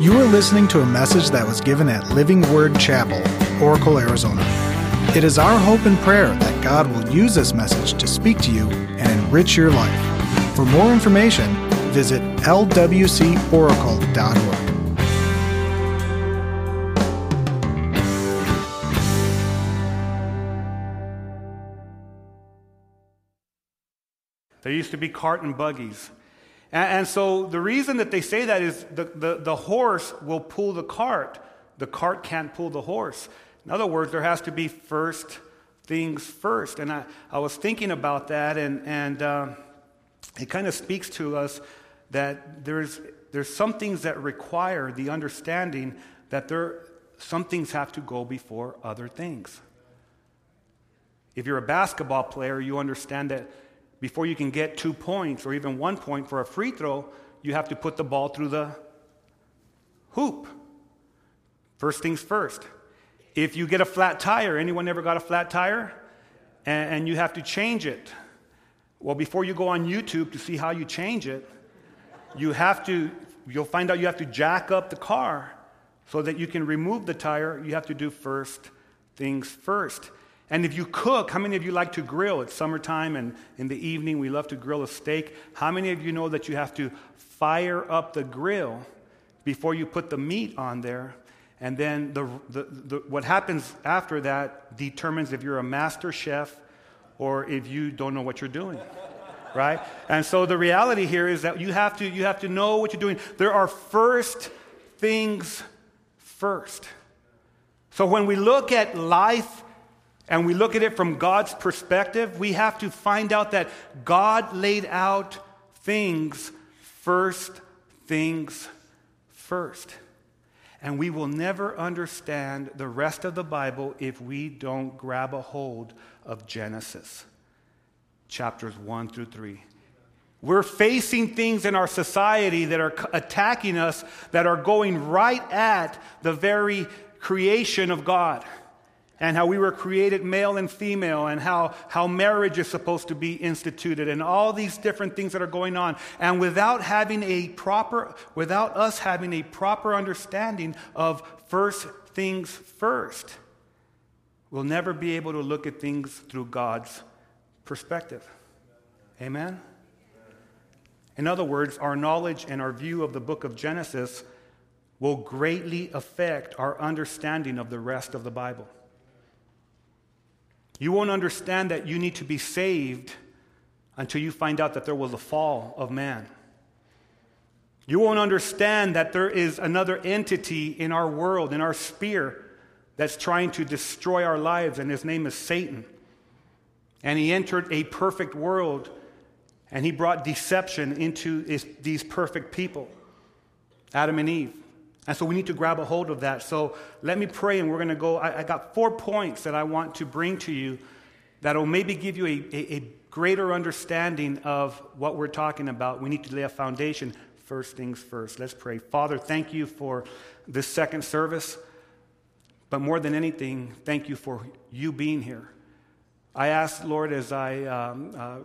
You are listening to a message that was given at Living Word Chapel, Oracle, Arizona. It is our hope and prayer that God will use this message to speak to you and enrich your life. For more information, visit lwcoracle.org. There used to be cart and buggies. And, and, so the reason that they say that is the, the, the horse will pull the cart. The cart can't pull the horse. In other words, there has to be first things first. And I, I was thinking about that, and, and uh, it kind of speaks to us that there's, there's some things that require the understanding that there, some things have to go before other things. If you're a basketball player, you understand that before you can get two points or even one point for a free throw, you have to put the ball through the hoop. First things first. If you get a flat tire, anyone ever got a flat tire? And, and you have to change it. Well, before you go on YouTube to see how you change it, you have to, you'll find out you have to jack up the car so that you can remove the tire. You have to do first things first. And if you cook, how many of you like to grill? It's summertime, and in the evening we love to grill a steak. How many of you know that you have to fire up the grill before you put the meat on there? And then the, the, the, what happens after that determines if you're a master chef or if you don't know what you're doing. right? And so the reality here is that you have to, you have to know what you're doing. There are first things first. So when we look at life and we look at it from God's perspective, we have to find out that God laid out things first, things first. And we will never understand the rest of the Bible if we don't grab a hold of Genesis, chapters 1 through 3. We're facing things in our society that are attacking us, that are going right at the very creation of God and how we were created male and female, and how, how marriage is supposed to be instituted, and all these different things that are going on. And without having a proper, without us having a proper understanding of first things first, we'll never be able to look at things through God's perspective. Amen? In other words, our knowledge and our view of the book of Genesis will greatly affect our understanding of the rest of the Bible. You won't understand that you need to be saved until you find out that there was a fall of man. You won't understand that there is another entity in our world, in our sphere, that's trying to destroy our lives, and his name is Satan. And he entered a perfect world, and he brought deception into these perfect people, Adam and Eve. And so we need to grab a hold of that. So let me pray, and we're going to go. I, I, got four points that I want to bring to you that will maybe give you a, a, a greater understanding of what we're talking about. We need to lay a foundation. First things first. Let's pray. Father, thank you for this second service. But more than anything, thank you for you being here. I ask, Lord, as I um, uh,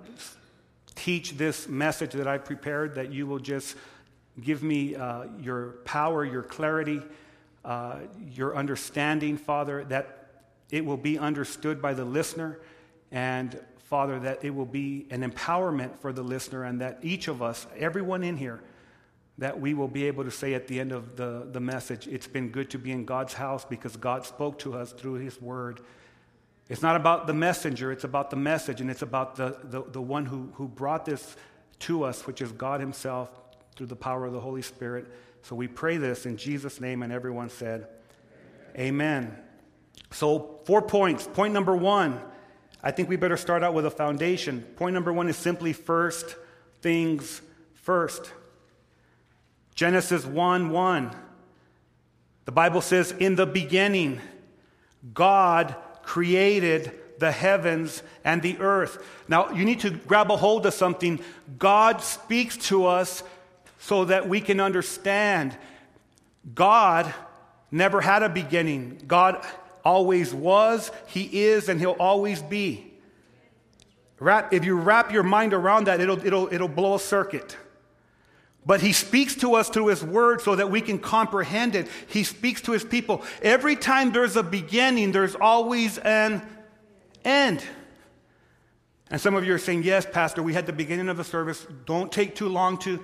teach this message that I prepared, that you will just Give me uh, your power, your clarity, uh, your understanding, Father, that it will be understood by the listener, and Father, that it will be an empowerment for the listener, and that each of us, everyone in here, that we will be able to say at the end of the, the message, it's been good to be in God's house because God spoke to us through His word. It's not about the messenger, it's about the message, and it's about the, the, the one who, who brought this to us, which is God Himself through the power of the Holy Spirit. So we pray this in Jesus' name, and everyone said, Amen. Amen. So, four points. Point number one, I think we better start out with a foundation. Point number one is simply first things first. Genesis 1 1. The Bible says, In the beginning, God created the heavens and the earth. Now, you need to grab a hold of something. God speaks to us so that we can understand God never had a beginning. God always was, He is, and He'll always be. Wrap, if you wrap your mind around that, it'll, it'll, it'll blow a circuit. But he speaks to us through his word so that we can comprehend it. He speaks to his people. Every time there's a beginning, there's always an end. And some of you are saying, Yes, Pastor, we had the beginning of the service. Don't take too long to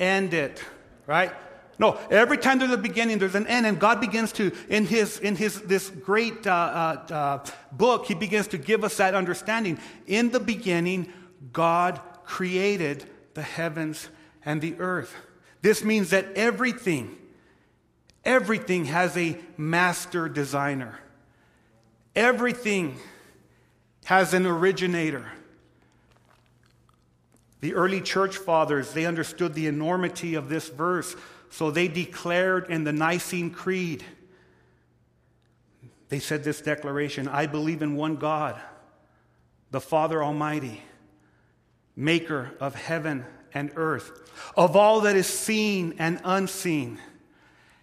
end it, right? No, every time there's a beginning, there's an end, and God begins to, in His in His this great uh, uh, uh, book, He begins to give us that understanding. In the beginning, God created the heavens and the earth. This means that everything, everything has a master designer. Everything has an originator. The early church fathers, they understood the enormity of this verse, so they declared in the Nicene Creed, they said this declaration I believe in one God, the Father Almighty, maker of heaven and earth, of all that is seen and unseen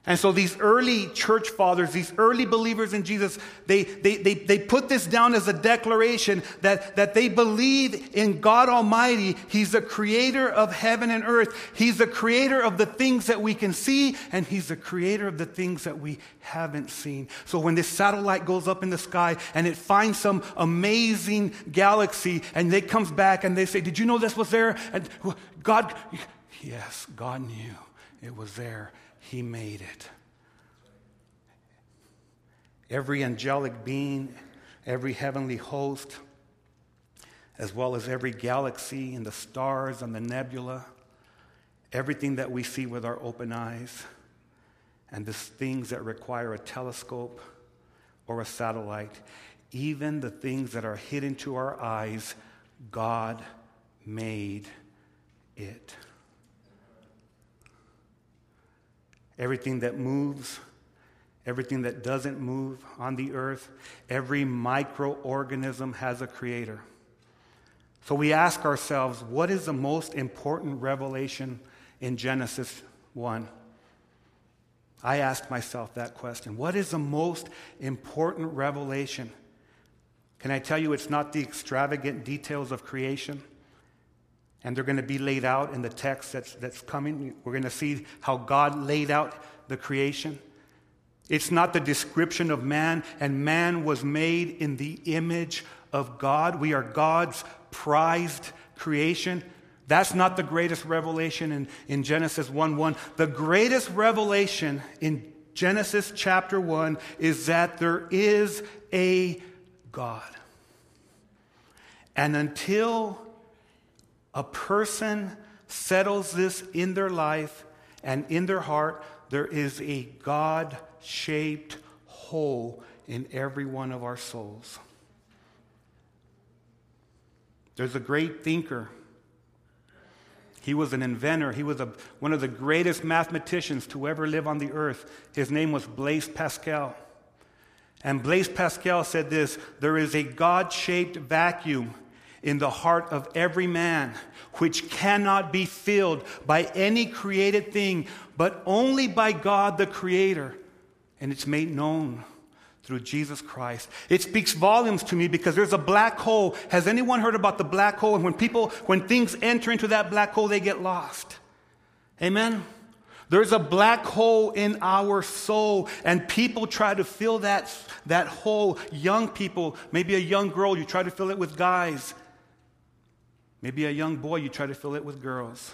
and so these early church fathers, these early believers in Jesus, they, they, they, they put this down as a declaration that, that they believe in God Almighty. He's the creator of heaven and earth. He's the creator of the things that we can see, and He's the creator of the things that we haven't seen. So when this satellite goes up in the sky and it finds some amazing galaxy, and it comes back and they say, Did you know this was there? And God, yes, God knew it was there. He made it. Every angelic being, every heavenly host, as well as every galaxy and the stars and the nebula, everything that we see with our open eyes, and the things that require a telescope or a satellite, even the things that are hidden to our eyes, God made it. Everything that moves, everything that doesn't move on the earth, every microorganism has a creator. So we ask ourselves, what is the most important revelation in Genesis 1? I asked myself that question. What is the most important revelation? Can I tell you it's not the extravagant details of creation? And they're going to be laid out in the text that's, that's coming. We're going to see how God laid out the creation. It's not the description of man, and man was made in the image of God. We are God's prized creation. That's not the greatest revelation in, in Genesis 1 1. The greatest revelation in Genesis chapter 1 is that there is a God. And until a person settles this in their life and in their heart, there is a God shaped hole in every one of our souls. There's a great thinker. He was an inventor. He was a, one of the greatest mathematicians to ever live on the earth. His name was Blaise Pascal. And Blaise Pascal said this there is a God shaped vacuum in the heart of every man, which cannot be filled by any created thing, but only by God the Creator. And it's made known through Jesus Christ. It speaks volumes to me because there's a black hole. Has anyone heard about the black hole? And when people, when things enter into that black hole, they get lost. Amen? There's a black hole in our soul, and people try to fill that, that hole. Young people, maybe a young girl, you try to fill it with guys. Maybe a young boy, you try to fill it with girls.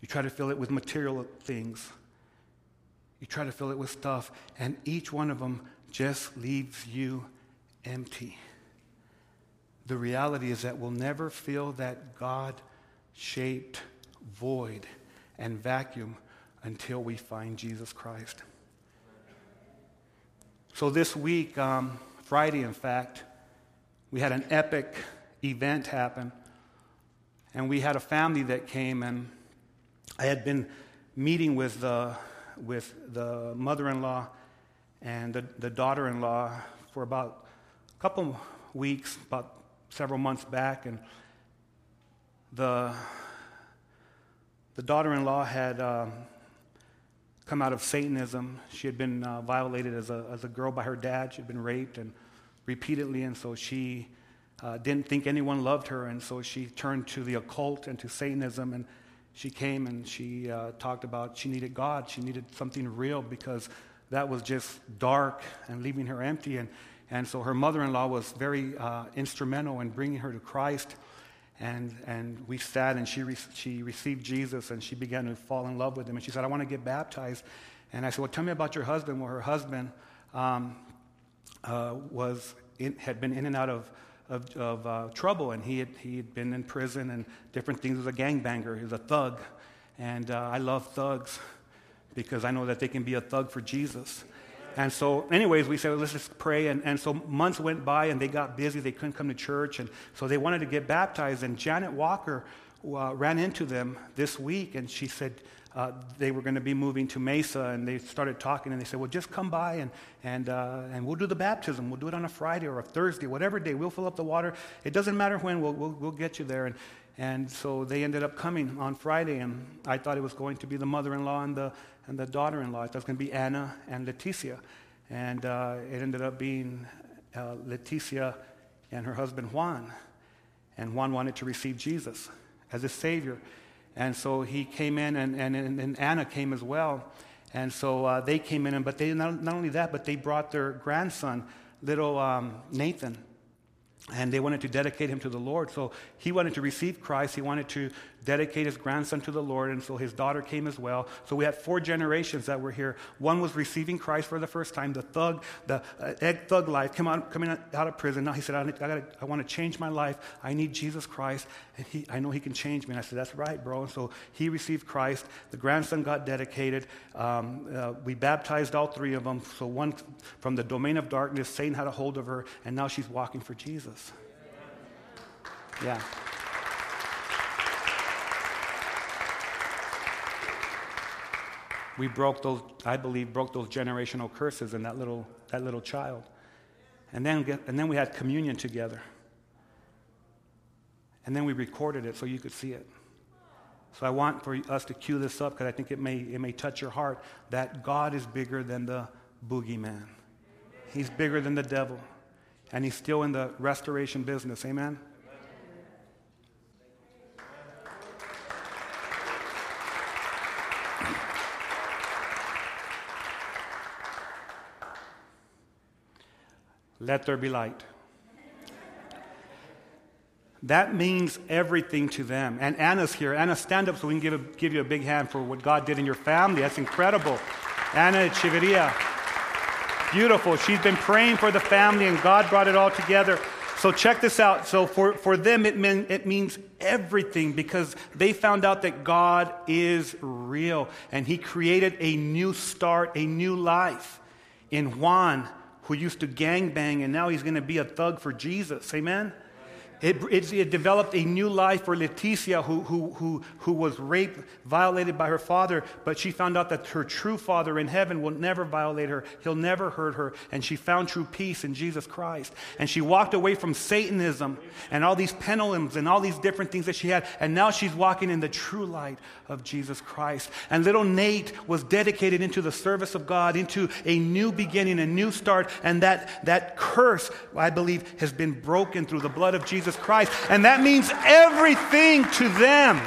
You try to fill it with material things. You try to fill it with stuff, and each one of them just leaves you empty. The reality is that we'll never fill that God shaped void and vacuum until we find Jesus Christ. So, this week, um, Friday, in fact, we had an epic event happen. And we had a family that came, and I had been meeting with the, with the mother in law and the, the daughter in law for about a couple weeks, about several months back. And the, the daughter in law had um, come out of Satanism. She had been uh, violated as a, as a girl by her dad. She had been raped and repeatedly, and so she uh, didn't think anyone loved her, and so she turned to the occult and to Satanism. And she came and she uh, talked about she needed God. She needed something real because that was just dark and leaving her empty. And, and so her mother in law was very uh, instrumental in bringing her to Christ. And, and we sat and she, re- she received Jesus and she began to fall in love with him. And she said, I want to get baptized. And I said, Well, tell me about your husband. Well, her husband um, uh, was in, had been in and out of, of, of uh, trouble, and he had, he had been in prison and different things. He was a gangbanger, he was a thug. And uh, I love thugs because I know that they can be a thug for Jesus. And so, anyways, we said, let's just pray. And, and so months went by and they got busy. They couldn't come to church. And so they wanted to get baptized. And Janet Walker uh, ran into them this week and she said, uh, they were going to be moving to Mesa, and they started talking, and they said, "Well, just come by, and and uh, and we'll do the baptism. We'll do it on a Friday or a Thursday, whatever day. We'll fill up the water. It doesn't matter when. We'll we'll, we'll get you there." And and so they ended up coming on Friday, and I thought it was going to be the mother-in-law and the and the daughter-in-law. It was going to be Anna and Leticia, and uh, it ended up being uh, Leticia and her husband Juan, and Juan wanted to receive Jesus as a savior. And so he came in, and, and, and Anna came as well. And so uh, they came in, and, but they, not, not only that, but they brought their grandson, little um, Nathan and they wanted to dedicate him to the Lord. So he wanted to receive Christ. He wanted to dedicate his grandson to the Lord, and so his daughter came as well. So we had four generations that were here. One was receiving Christ for the first time. The thug, the uh, egg thug life, come out, coming out of prison. Now he said, I, I, gotta, I want to change my life. I need Jesus Christ, and he, I know he can change me. And I said, That's right, bro. And so he received Christ. The grandson got dedicated. Um, uh, we baptized all three of them. So one from the domain of darkness, Satan had a hold of her, and now she's walking for Jesus. Yeah. We broke those, I believe, broke those generational curses in that little, that little child. And then, get, and then we had communion together. And then we recorded it so you could see it. So I want for us to cue this up because I think it may, it may touch your heart that God is bigger than the boogeyman. He's bigger than the devil. And he's still in the restoration business. Amen? Let there be light. That means everything to them. And Anna's here. Anna, stand up so we can give, a, give you a big hand for what God did in your family. That's incredible. Anna Chiveria. Beautiful. She's been praying for the family, and God brought it all together. So check this out. So for, for them, it, mean, it means everything because they found out that God is real and He created a new start, a new life in Juan, who used to gang bang, and now he's going to be a thug for Jesus. Amen? It, it, it, developed a new life for Leticia, who, who, who, who was raped, violated by her father, but she found out that her true father in heaven will never violate her. He'll never hurt her. And she found true peace in Jesus Christ. And she walked away from Satanism and all these pendulums and all these different things that she had. And now she's walking in the true light of Jesus Christ. And little Nate was dedicated into the service of God, into a new beginning, a new start. And that, that curse, I believe, has been broken through the blood of Jesus Jesus Christ. And that means everything to them.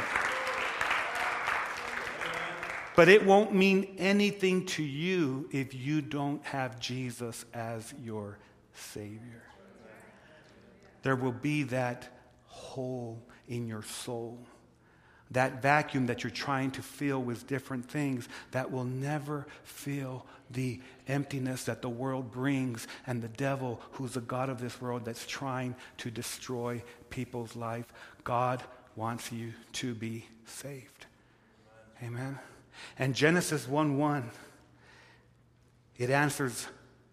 But it won't mean anything to you if you don't have Jesus as your Savior. There will be that hole in your soul that vacuum that you're trying to fill with different things that will never fill the emptiness that the world brings and the devil, who's the God of this world, that's trying to destroy people's life. God wants you to be saved. Amen. And Genesis 1 1, it answers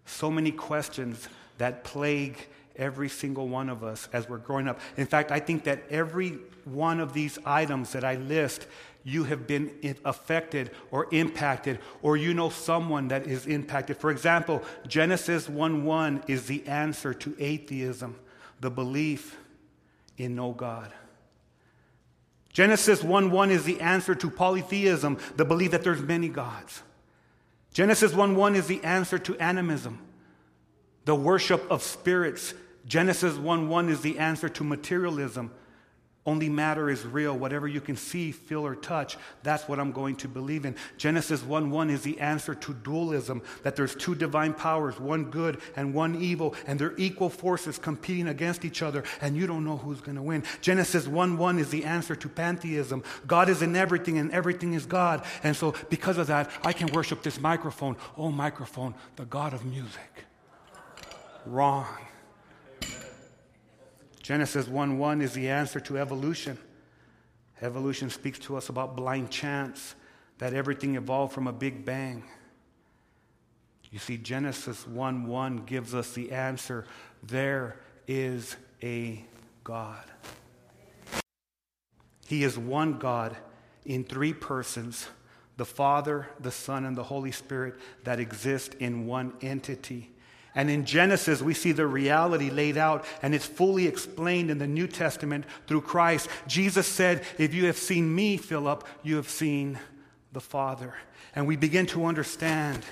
so many questions that plague every single one of us as we're growing up. In fact, I think that every one of these items that I list, you have been affected or impacted, or you know someone that is impacted. For example, Genesis 1 1 is the answer to atheism, the belief in no God. Genesis 1 1 is the answer to polytheism, the belief that there's many gods. Genesis 1 1 is the answer to animism, the worship of spirits Genesis 1 1 is the answer to materialism. Only matter is real. Whatever you can see, feel, or touch, that's what I'm going to believe in. Genesis 1 1 is the answer to dualism that there's two divine powers, one good and one evil, and they're equal forces competing against each other, and you don't know who's going to win. Genesis 1 1 is the answer to pantheism. God is in everything, and everything is God. And so, because of that, I can worship this microphone. Oh, microphone, the God of music. Wrong. Genesis 1 1 is the answer to evolution. Evolution speaks to us about blind chance, that everything evolved from a big bang. You see, Genesis 1 1 gives us the answer there is a God. He is one God in three persons the Father, the Son, and the Holy Spirit that exist in one entity. And in Genesis, we see the reality laid out, and it's fully explained in the New Testament through Christ. Jesus said, If you have seen me, Philip, you have seen the Father. And we begin to understand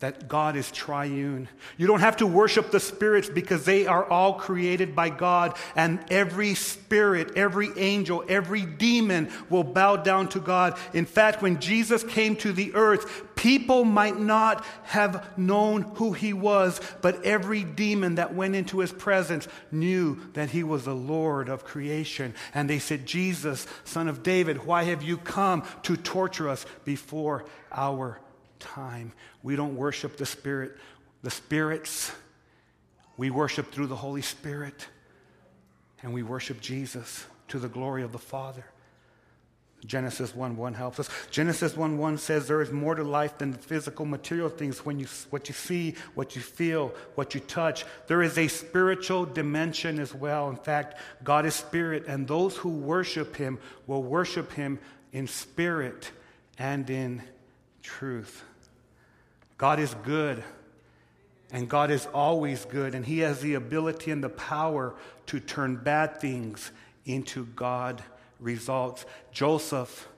that God is triune. You don't have to worship the spirits because they are all created by God, and every spirit, every angel, every demon will bow down to God. In fact, when Jesus came to the earth, people might not have known who he was, but every demon that went into his presence knew that he was the Lord of creation. And they said, Jesus, son of David, why have you come to torture us before our time. We don't worship the Spirit, the spirits. We worship through the Holy Spirit, and we worship Jesus to the glory of the Father. Genesis 1 1 helps us. Genesis 1 1 says there is more to life than the physical material things when you, what you see, what you feel, what you touch. There is a spiritual dimension as well. In fact, God is spirit, and those who worship him will worship him in spirit and in truth. God is good, and God is always good, and He has the ability and the power to turn bad things into God results. Joseph,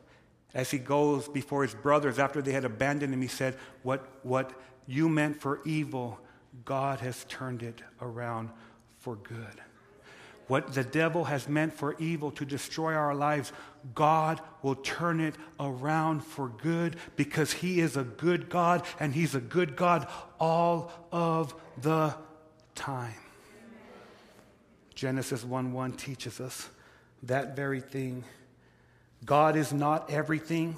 as he goes before his brothers after they had abandoned him, he said, What, what you meant for evil, God has turned it around for good. What the devil has meant for evil to destroy our lives, God will turn it around for good because He is a good God and He's a good God all of the time. Genesis 1 1 teaches us that very thing. God is not everything,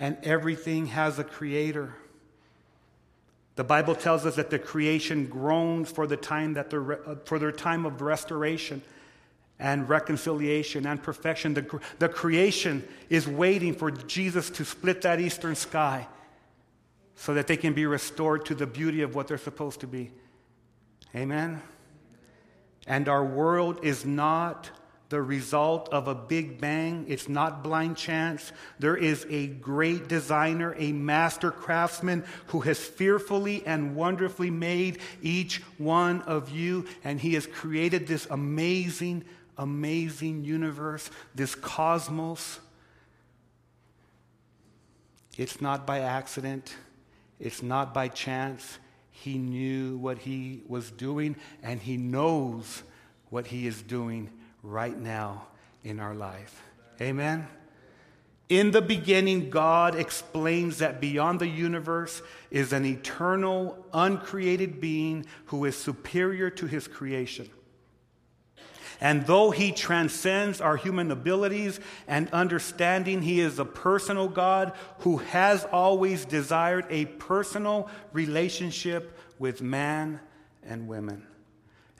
and everything has a creator. The Bible tells us that the creation groans for the time that the, uh, for their time of restoration and reconciliation and perfection. The, the creation is waiting for Jesus to split that eastern sky so that they can be restored to the beauty of what they're supposed to be. Amen? And our world is not the result of a big bang. It's not blind chance. There is a great designer, a master craftsman who has fearfully and wonderfully made each one of you, and he has created this amazing amazing universe, this cosmos. It's not by accident, it's not by chance. He knew what he was doing, and he knows what he is doing right now in our life. Amen. In the beginning, God explains that beyond the universe is an eternal, uncreated being who is superior to his creation. And though he transcends our human abilities and understanding, he is a personal God who has always desired a personal relationship with man and women.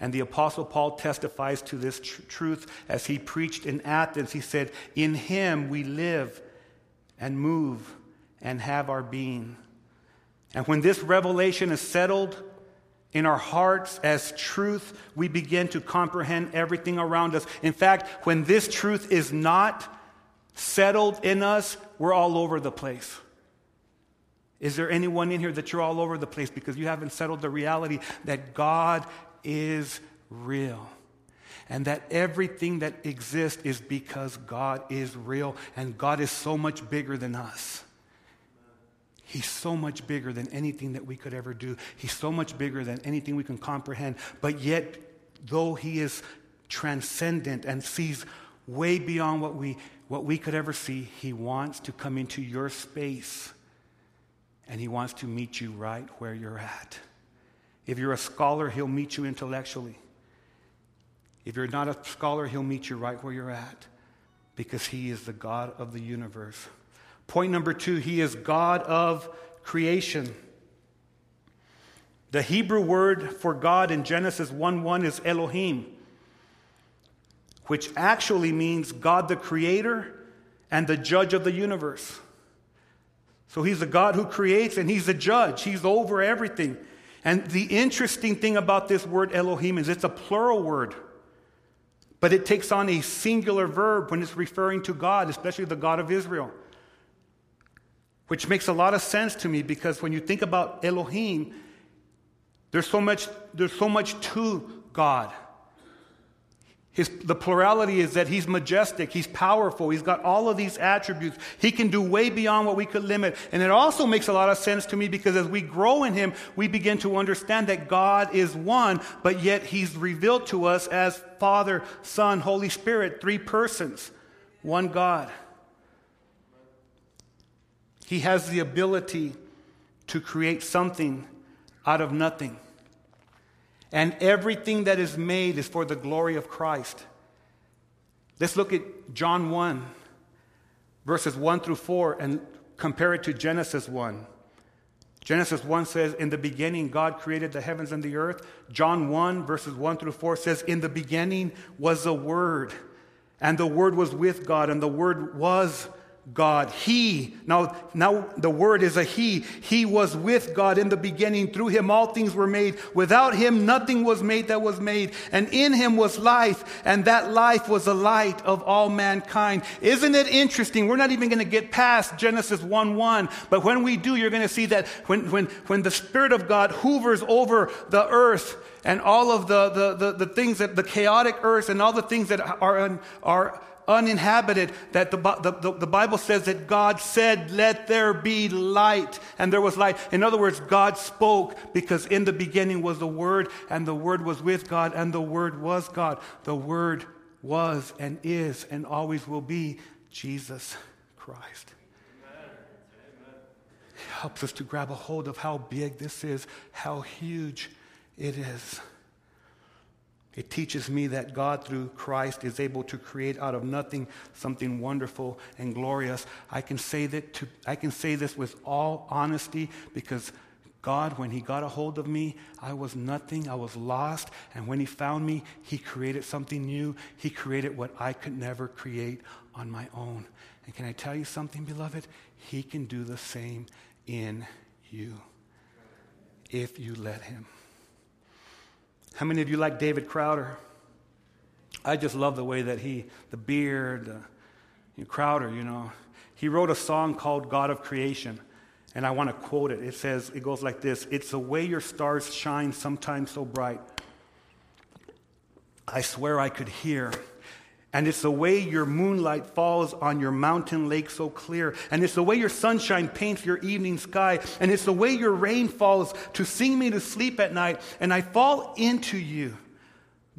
And the Apostle Paul testifies to this tr- truth as he preached in Athens. He said, In him we live and move and have our being. And when this revelation is settled, in our hearts as truth, we begin to comprehend everything around us. In fact, when this truth is not settled in us, we're all over the place. Is there anyone in here that you're all over the place because you haven't settled the reality that God is real? And that everything that exists is because God is real and God is so much bigger than us. He's so much bigger than anything that we could ever do. He's so much bigger than anything we can comprehend. But yet, though He is transcendent and sees way beyond what we, what we could ever see, He wants to come into your space and He wants to meet you right where you're at. If you're a scholar, He'll meet you intellectually. If you're not a scholar, He'll meet you right where you're at because He is the God of the universe. Point number two, he is God of creation. The Hebrew word for God in Genesis 1 1 is Elohim, which actually means God the creator and the judge of the universe. So he's a God who creates and he's a judge, he's over everything. And the interesting thing about this word Elohim is it's a plural word, but it takes on a singular verb when it's referring to God, especially the God of Israel which makes a lot of sense to me because when you think about Elohim, there's so much, there's so much to God. His, the plurality is that he's majestic, he's powerful, he's got all of these attributes. He can do way beyond what we could limit. And it also makes a lot of sense to me because as we grow in him, we begin to understand that God is one, but yet he's revealed to us as Father, Son, Holy Spirit, three persons, one God. He has the ability to create something out of nothing. And everything that is made is for the glory of Christ. Let's look at John 1, verses 1 through 4, and compare it to Genesis 1. Genesis 1 says, In the beginning, God created the heavens and the earth. John 1, verses 1 through 4 says, In the beginning was the Word, and the Word was with God, and the Word was God. He, now, now the word is a He. He was with God in the beginning. Through Him all things were made. Without Him nothing was made that was made. And in Him was life, and that life was the light of all mankind. Isn't it interesting? We're not even going to get past Genesis 1 1, but when we do, you're going to see that when, when, when the Spirit of God hoovers over the earth, and all of the, the, the, the things that the chaotic earth and all the things that are, are uninhabited, that the, the, the, Bible says that God said, Let there be light, and there was light. In other words, God spoke because in the beginning was the Word, and the Word was with God, and the Word was God. The Word was and is and always will be Jesus Christ. It helps us to grab a hold of how big this is, how huge it is. It teaches me that God, through Christ, is able to create out of nothing something wonderful and glorious. I can say that to, I can say this with all honesty because God, when He got a hold of me, I was nothing. I was lost. And when He found me, He created something new. He created what I could never create on my own. And can I tell you something, beloved? He can do the same in you if you let Him. How many of you like David Crowder? I just love the way that he, the beard, uh, you know, Crowder, you know, he wrote a song called God of Creation. And I want to quote it. It says, it goes like this It's the way your stars shine sometimes so bright. I swear I could hear and it's the way your moonlight falls on your mountain lake so clear. And it's the way your sunshine paints your evening sky. And it's the way your rain falls to sing me to sleep at night. And I fall into you.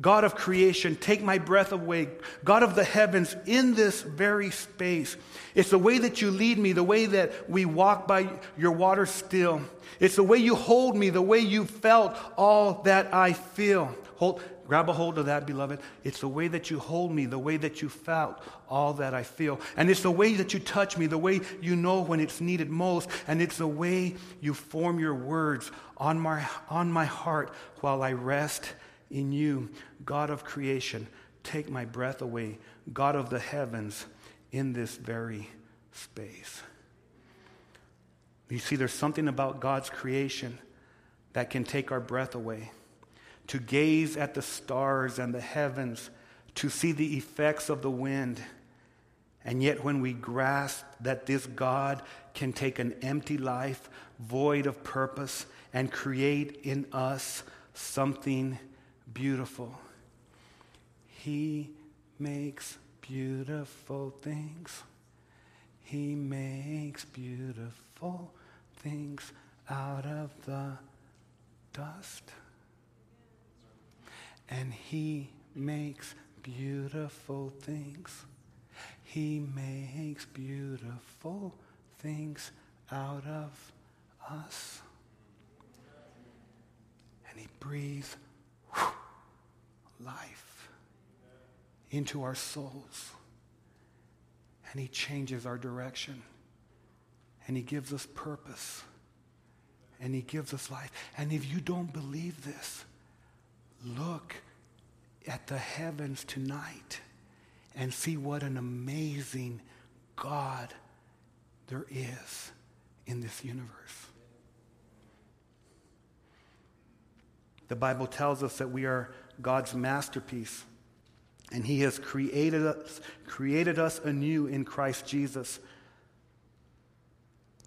God of creation, take my breath away. God of the heavens, in this very space. It's the way that you lead me, the way that we walk by your water still. It's the way you hold me, the way you felt all that I feel. Hold, Grab a hold of that, beloved. It's the way that you hold me, the way that you felt all that I feel. And it's the way that you touch me, the way you know when it's needed most. And it's the way you form your words on my, on my heart while I rest in you. God of creation, take my breath away. God of the heavens, in this very space. You see, there's something about God's creation that can take our breath away to gaze at the stars and the heavens, to see the effects of the wind. And yet, when we grasp that this God can take an empty life, void of purpose, and create in us something beautiful, He makes beautiful things. He makes beautiful things out of the dust. And he makes beautiful things. He makes beautiful things out of us. And he breathes whew, life into our souls. And he changes our direction. And he gives us purpose. And he gives us life. And if you don't believe this, look at the heavens tonight and see what an amazing God there is in this universe. The Bible tells us that we are God's masterpiece, and He has created us, created us anew in Christ Jesus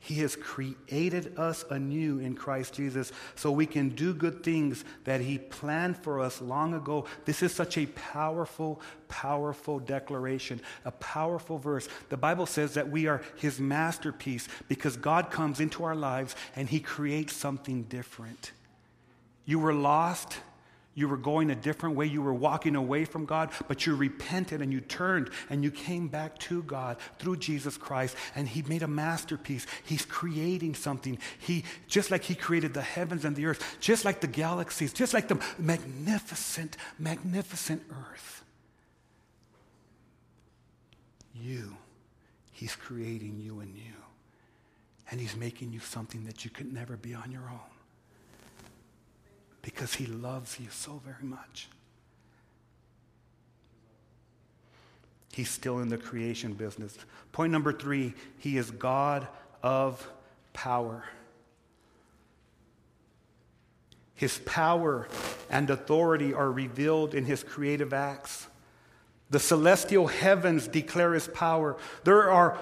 he has created us anew in Christ Jesus so we can do good things that He planned for us long ago. This is such a powerful, powerful declaration, a powerful verse. The Bible says that we are His masterpiece because God comes into our lives and He creates something different. You were lost you were going a different way. You were walking away from God, but you repented and you turned and you came back to God through Jesus Christ. And He made a masterpiece. He's creating something. He, just like He created the heavens and the earth, just like the galaxies, just like the magnificent, magnificent earth. You, He's creating you and you. And He's making you something that you could never be on your own because he loves you so very much. He's still in the creation business. Point number three, he is God of power. His power and authority are revealed in his creative acts. The celestial heavens declare his power. There are,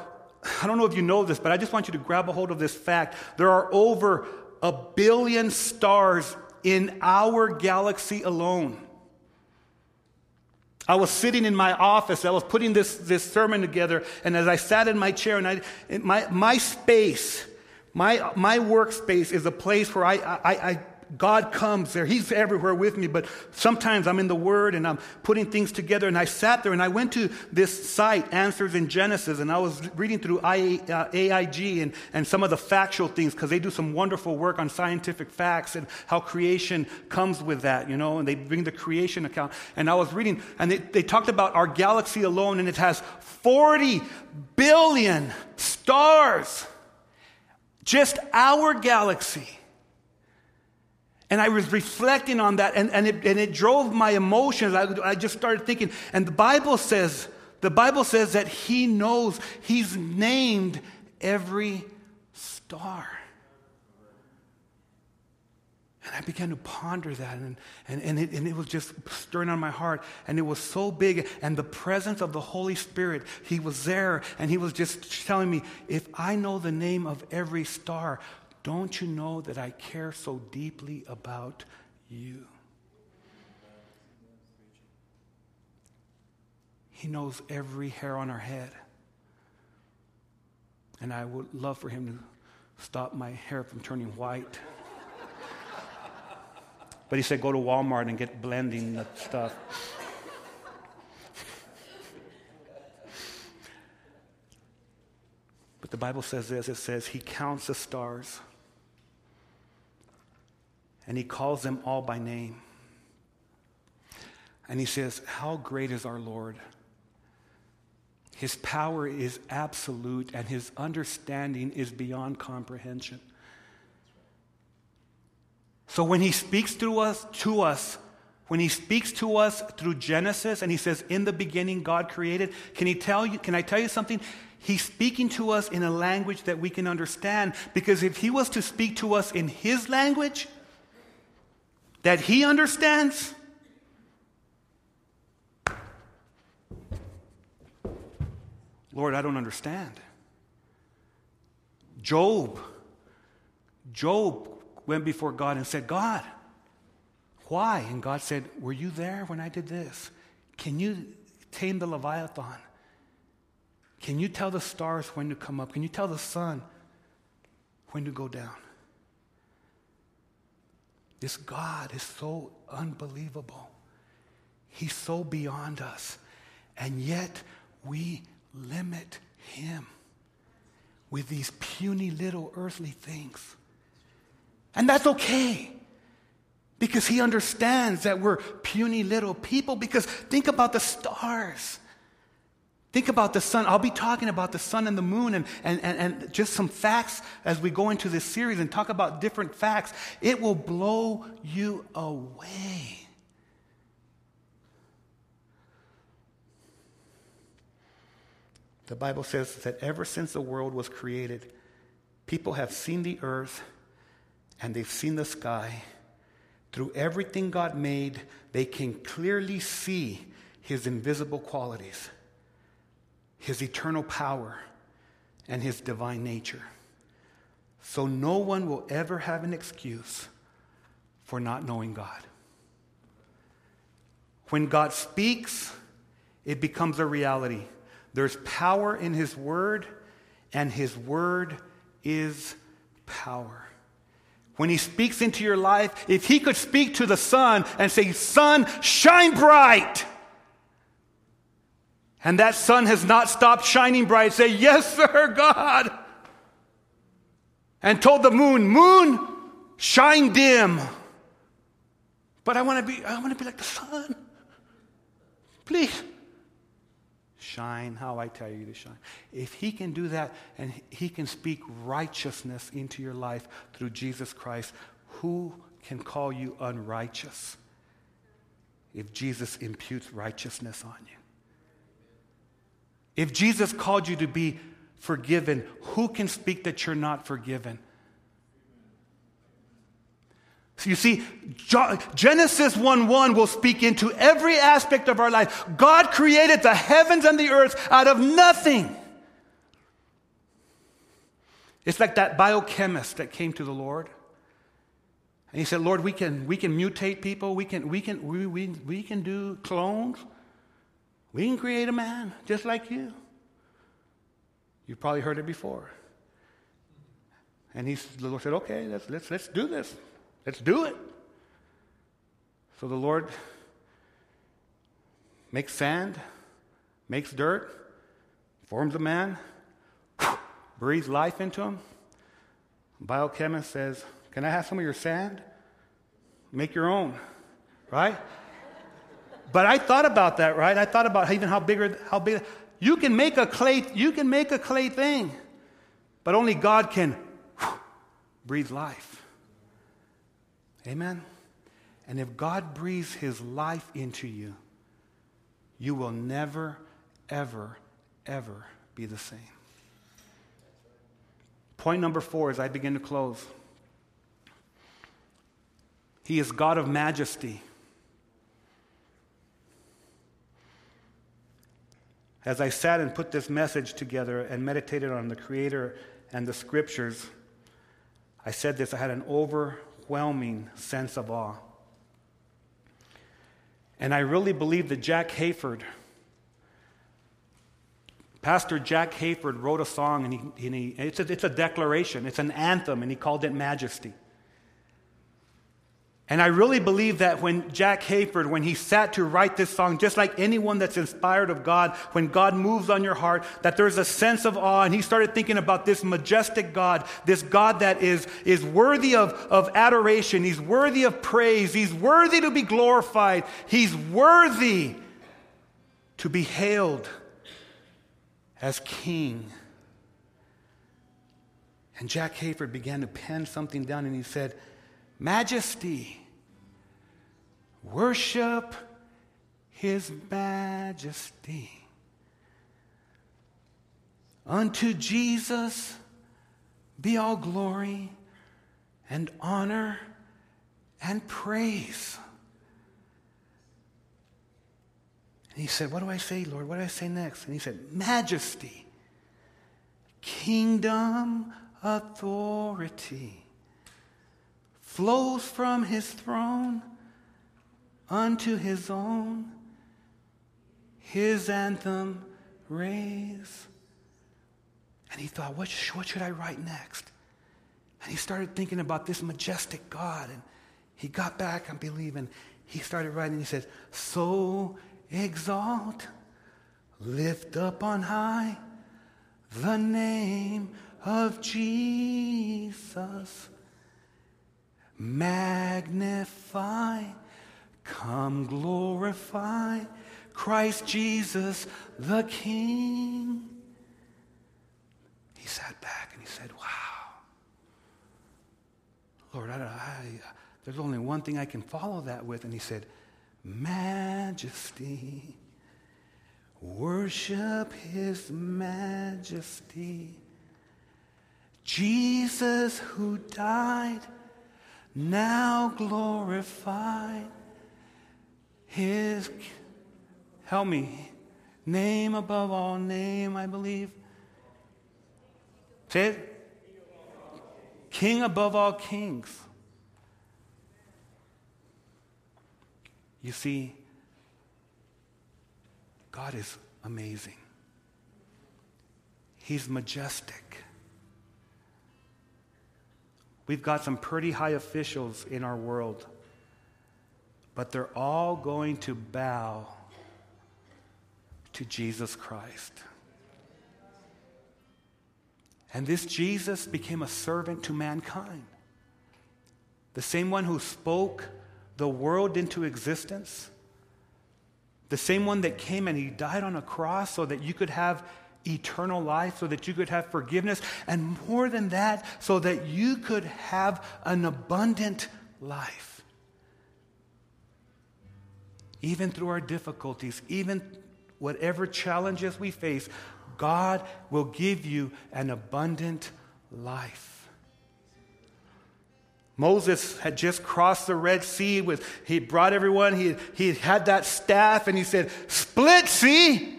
I don't know if you know this, but I just want you to grab a hold of this fact. There are over a billion stars in our galaxy alone. I was sitting in my office, I was putting this, this sermon together, and as I sat in my chair, and I, my, my space, my, my workspace is a place where I, I, I God comes there. He's everywhere with me, but sometimes I'm in the Word and I'm putting things together. And I sat there and I went to this site, Answers in Genesis, and I was reading through AIG uh, and, and some of the factual things because they do some wonderful work on scientific facts and how creation comes with that, you know, and they bring the creation account. And I was reading, and they, they talked about our galaxy alone, and it has 40 billion stars. Just our galaxy. And I was reflecting on that, and, and, it, and it drove my emotions. I, I just started thinking, and the Bible says, the Bible says that He knows, He's named every star. And I began to ponder that, and, and, and, it, and it was just stirring on my heart. And it was so big, and the presence of the Holy Spirit, He was there, and He was just telling me, if I know the name of every star, don't you know that I care so deeply about you? He knows every hair on our head. And I would love for him to stop my hair from turning white. but he said, go to Walmart and get blending stuff. but the Bible says this it says, He counts the stars and he calls them all by name. And he says, How great is our Lord! His power is absolute, and his understanding is beyond comprehension. So when he speaks to us, to us, when he speaks to us through Genesis and he says, In the beginning God created, can he tell you, can I tell you something? He's speaking to us in a language that we can understand. Because if he was to speak to us in his language, that he understands? Lord, I don't understand. Job, Job went before God and said, God, why? And God said, Were you there when I did this? Can you tame the Leviathan? Can you tell the stars when to come up? Can you tell the sun when to go down. This God is so unbelievable. He's so beyond us. And yet we limit him with these puny little earthly things. And that's okay. Because he understands that we're puny little people. Because think about the stars. Think about the sun. I'll be talking about the sun and the moon and, and, and, and, just some facts as we go into this series and talk about different facts. It will blow you away. The Bible says that ever since the world was created, people have seen the earth and they've seen the sky. Through everything God made, they can clearly see his invisible qualities, his eternal power, and his divine nature. So no one will ever have an excuse for not knowing God. When God speaks, it becomes a reality. There's power in His Word, and His Word is power. When He speaks into your life, if He could speak to the sun and say, Sun, shine bright. And that sun has not stopped shining bright. Say, Yes, sir, God. And told the moon, Moon, shine dim. But I want to be, I want to be like the sun. Please shine how I tell you to shine. If He can do that and He can speak righteousness into your life through Jesus Christ, who can call you unrighteous if Jesus imputes righteousness on you? If Jesus called you to be forgiven, who can speak that you're not forgiven? So you see, Genesis 1 1 will speak into every aspect of our life. God created the heavens and the earth out of nothing. It's like that biochemist that came to the Lord. And he said, Lord, we can, we can mutate people, we can, we, can, we, we, we can do clones, we can create a man just like you. You've probably heard it before. And he, the Lord said, okay, let's, let's, let's do this. Let's do it. So the Lord makes sand, makes dirt, forms a man, breathes life into him. Biochemist says, Can I have some of your sand? Make your own, right? But I thought about that, right? I thought about even how bigger, how big. You can make a clay, you can make a clay thing, but only God can breathe life. Amen? And if God breathes his life into you, you will never, ever, ever be the same. Point number four as I begin to close He is God of majesty. As I sat and put this message together and meditated on the Creator and the Scriptures, I said this I had an overwhelming sense of awe. And I really believe that Jack Hayford, Pastor Jack Hayford, wrote a song, and, he, and he, it's, a, it's a declaration, it's an anthem, and he called it Majesty. And I really believe that when Jack Hayford, when he sat to write this song, just like anyone that's inspired of God, when God moves on your heart, that there's a sense of awe. And he started thinking about this majestic God, this God that is, is worthy of, of adoration. He's worthy of praise. He's worthy to be glorified. He's worthy to be hailed as king. And Jack Hayford began to pen something down and he said, majesty. Worship his majesty. Unto Jesus be all glory and honor and praise. And he said, What do I say, Lord? What do I say next? And he said, Majesty, kingdom, authority flows from his throne unto his own, his anthem raise. And he thought, what, what should I write next? And he started thinking about this majestic God. And he got back, I believe, and he started writing. He said, So exalt, lift up on high the name of Jesus. Magnify, come glorify Christ Jesus the King. He sat back and he said, Wow. Lord, I, I, there's only one thing I can follow that with. And he said, Majesty. Worship his majesty. Jesus who died, now glorified. His, help me, name above all name, I believe. Say it. King above all kings. You see, God is amazing. He's majestic. We've got some pretty high officials in our world, but they're all going to bow to Jesus Christ. And this Jesus became a servant to mankind. The same one who spoke the world into existence. The same one that came and he died on a cross so that you could have eternal life, so that you could have forgiveness, and more than that, so that you could have an abundant life. Even through our difficulties, even whatever challenges we face, God will give you an abundant life. Moses had just crossed the Red Sea with, he brought everyone, he, he had that staff, and he said, Split sea!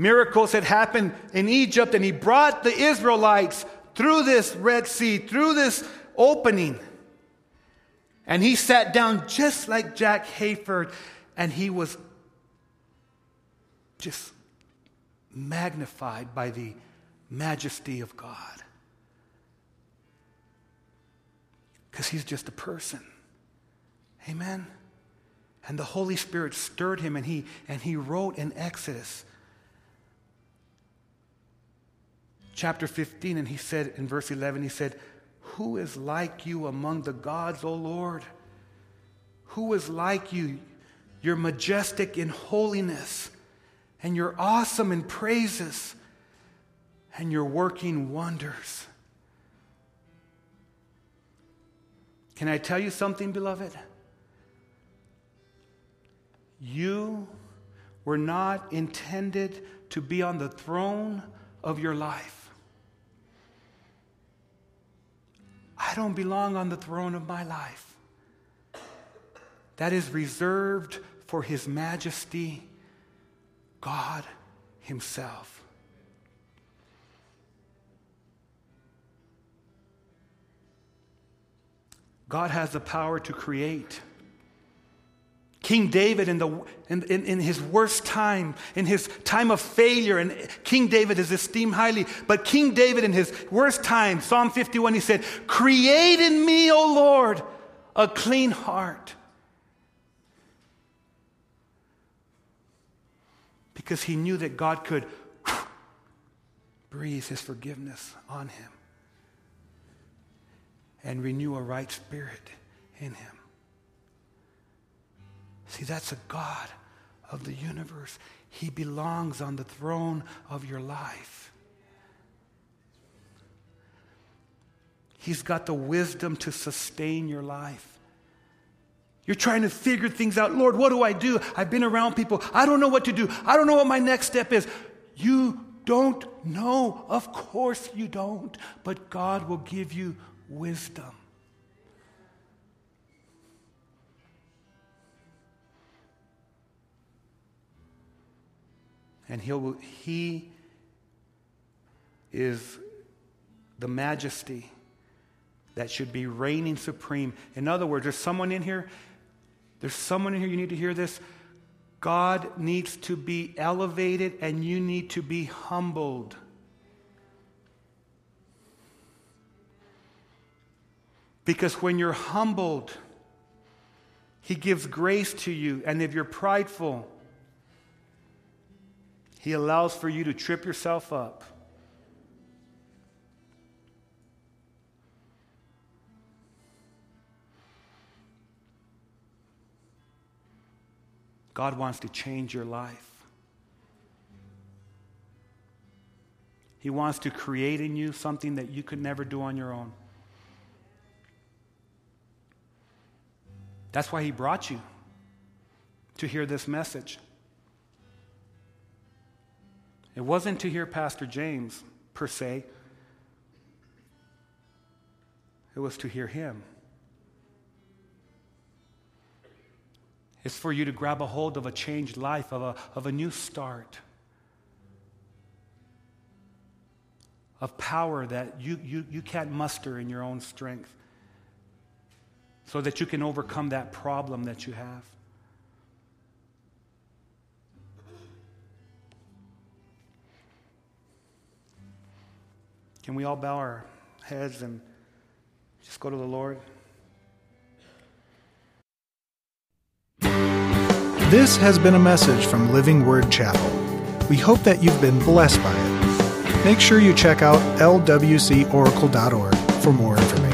Miracles had happened in Egypt, and he brought the Israelites through this Red Sea, through this opening. And he sat down just like Jack Hayford, and he was just magnified by the majesty of God. Because he's just a person. Amen. And the Holy Spirit stirred him and he and he wrote in Exodus chapter 15 and he said in verse 11 he said, "Who is like you among the gods, O Lord? Who is like you? You're majestic in holiness." and you're awesome in praises, and you're working wonders. Can I tell you something, beloved? You were not intended to be on the throne of your life. I don't belong on the throne of my life. That is reserved for His Majesty God Himself. God has the power to create. King David, in, the, in, in, in, his worst time, in his time of failure, and King David is esteemed highly, but King David, in his worst time, Psalm 51, he said, Create in me, O Lord, a clean heart because he knew that God could breathe his forgiveness on him and renew a right spirit in him. See, that's a God of the universe. He belongs on the throne of your life. He's got the wisdom to sustain your life. You're trying to figure things out. Lord, what do I do? I've been around people. I don't know what to do. I don't know what my next step is. You don't know. Of course you don't. But God will give you wisdom. And he'll, he is the majesty that should be reigning supreme. In other words, there's someone in here there's someone in here, you need to hear this. God needs to be elevated and you need to be humbled. Because when you're humbled, He gives grace to you. And if you're prideful, He allows for you to trip yourself up. God wants to change your life. He wants to create in you something that you could never do on your own. That's why He brought you to hear this message. It wasn't to hear Pastor James, per se, it was to hear him. It's for you to grab a hold of a changed life, of a, of a new start, of power that you, you, you can't muster in your own strength, so that you can overcome that problem that you have. Can we all bow our heads and just go to the Lord? This has been a message from Living Word Chapel. We hope that you've been blessed by it. Make sure you check out lwcoracle.org for more information.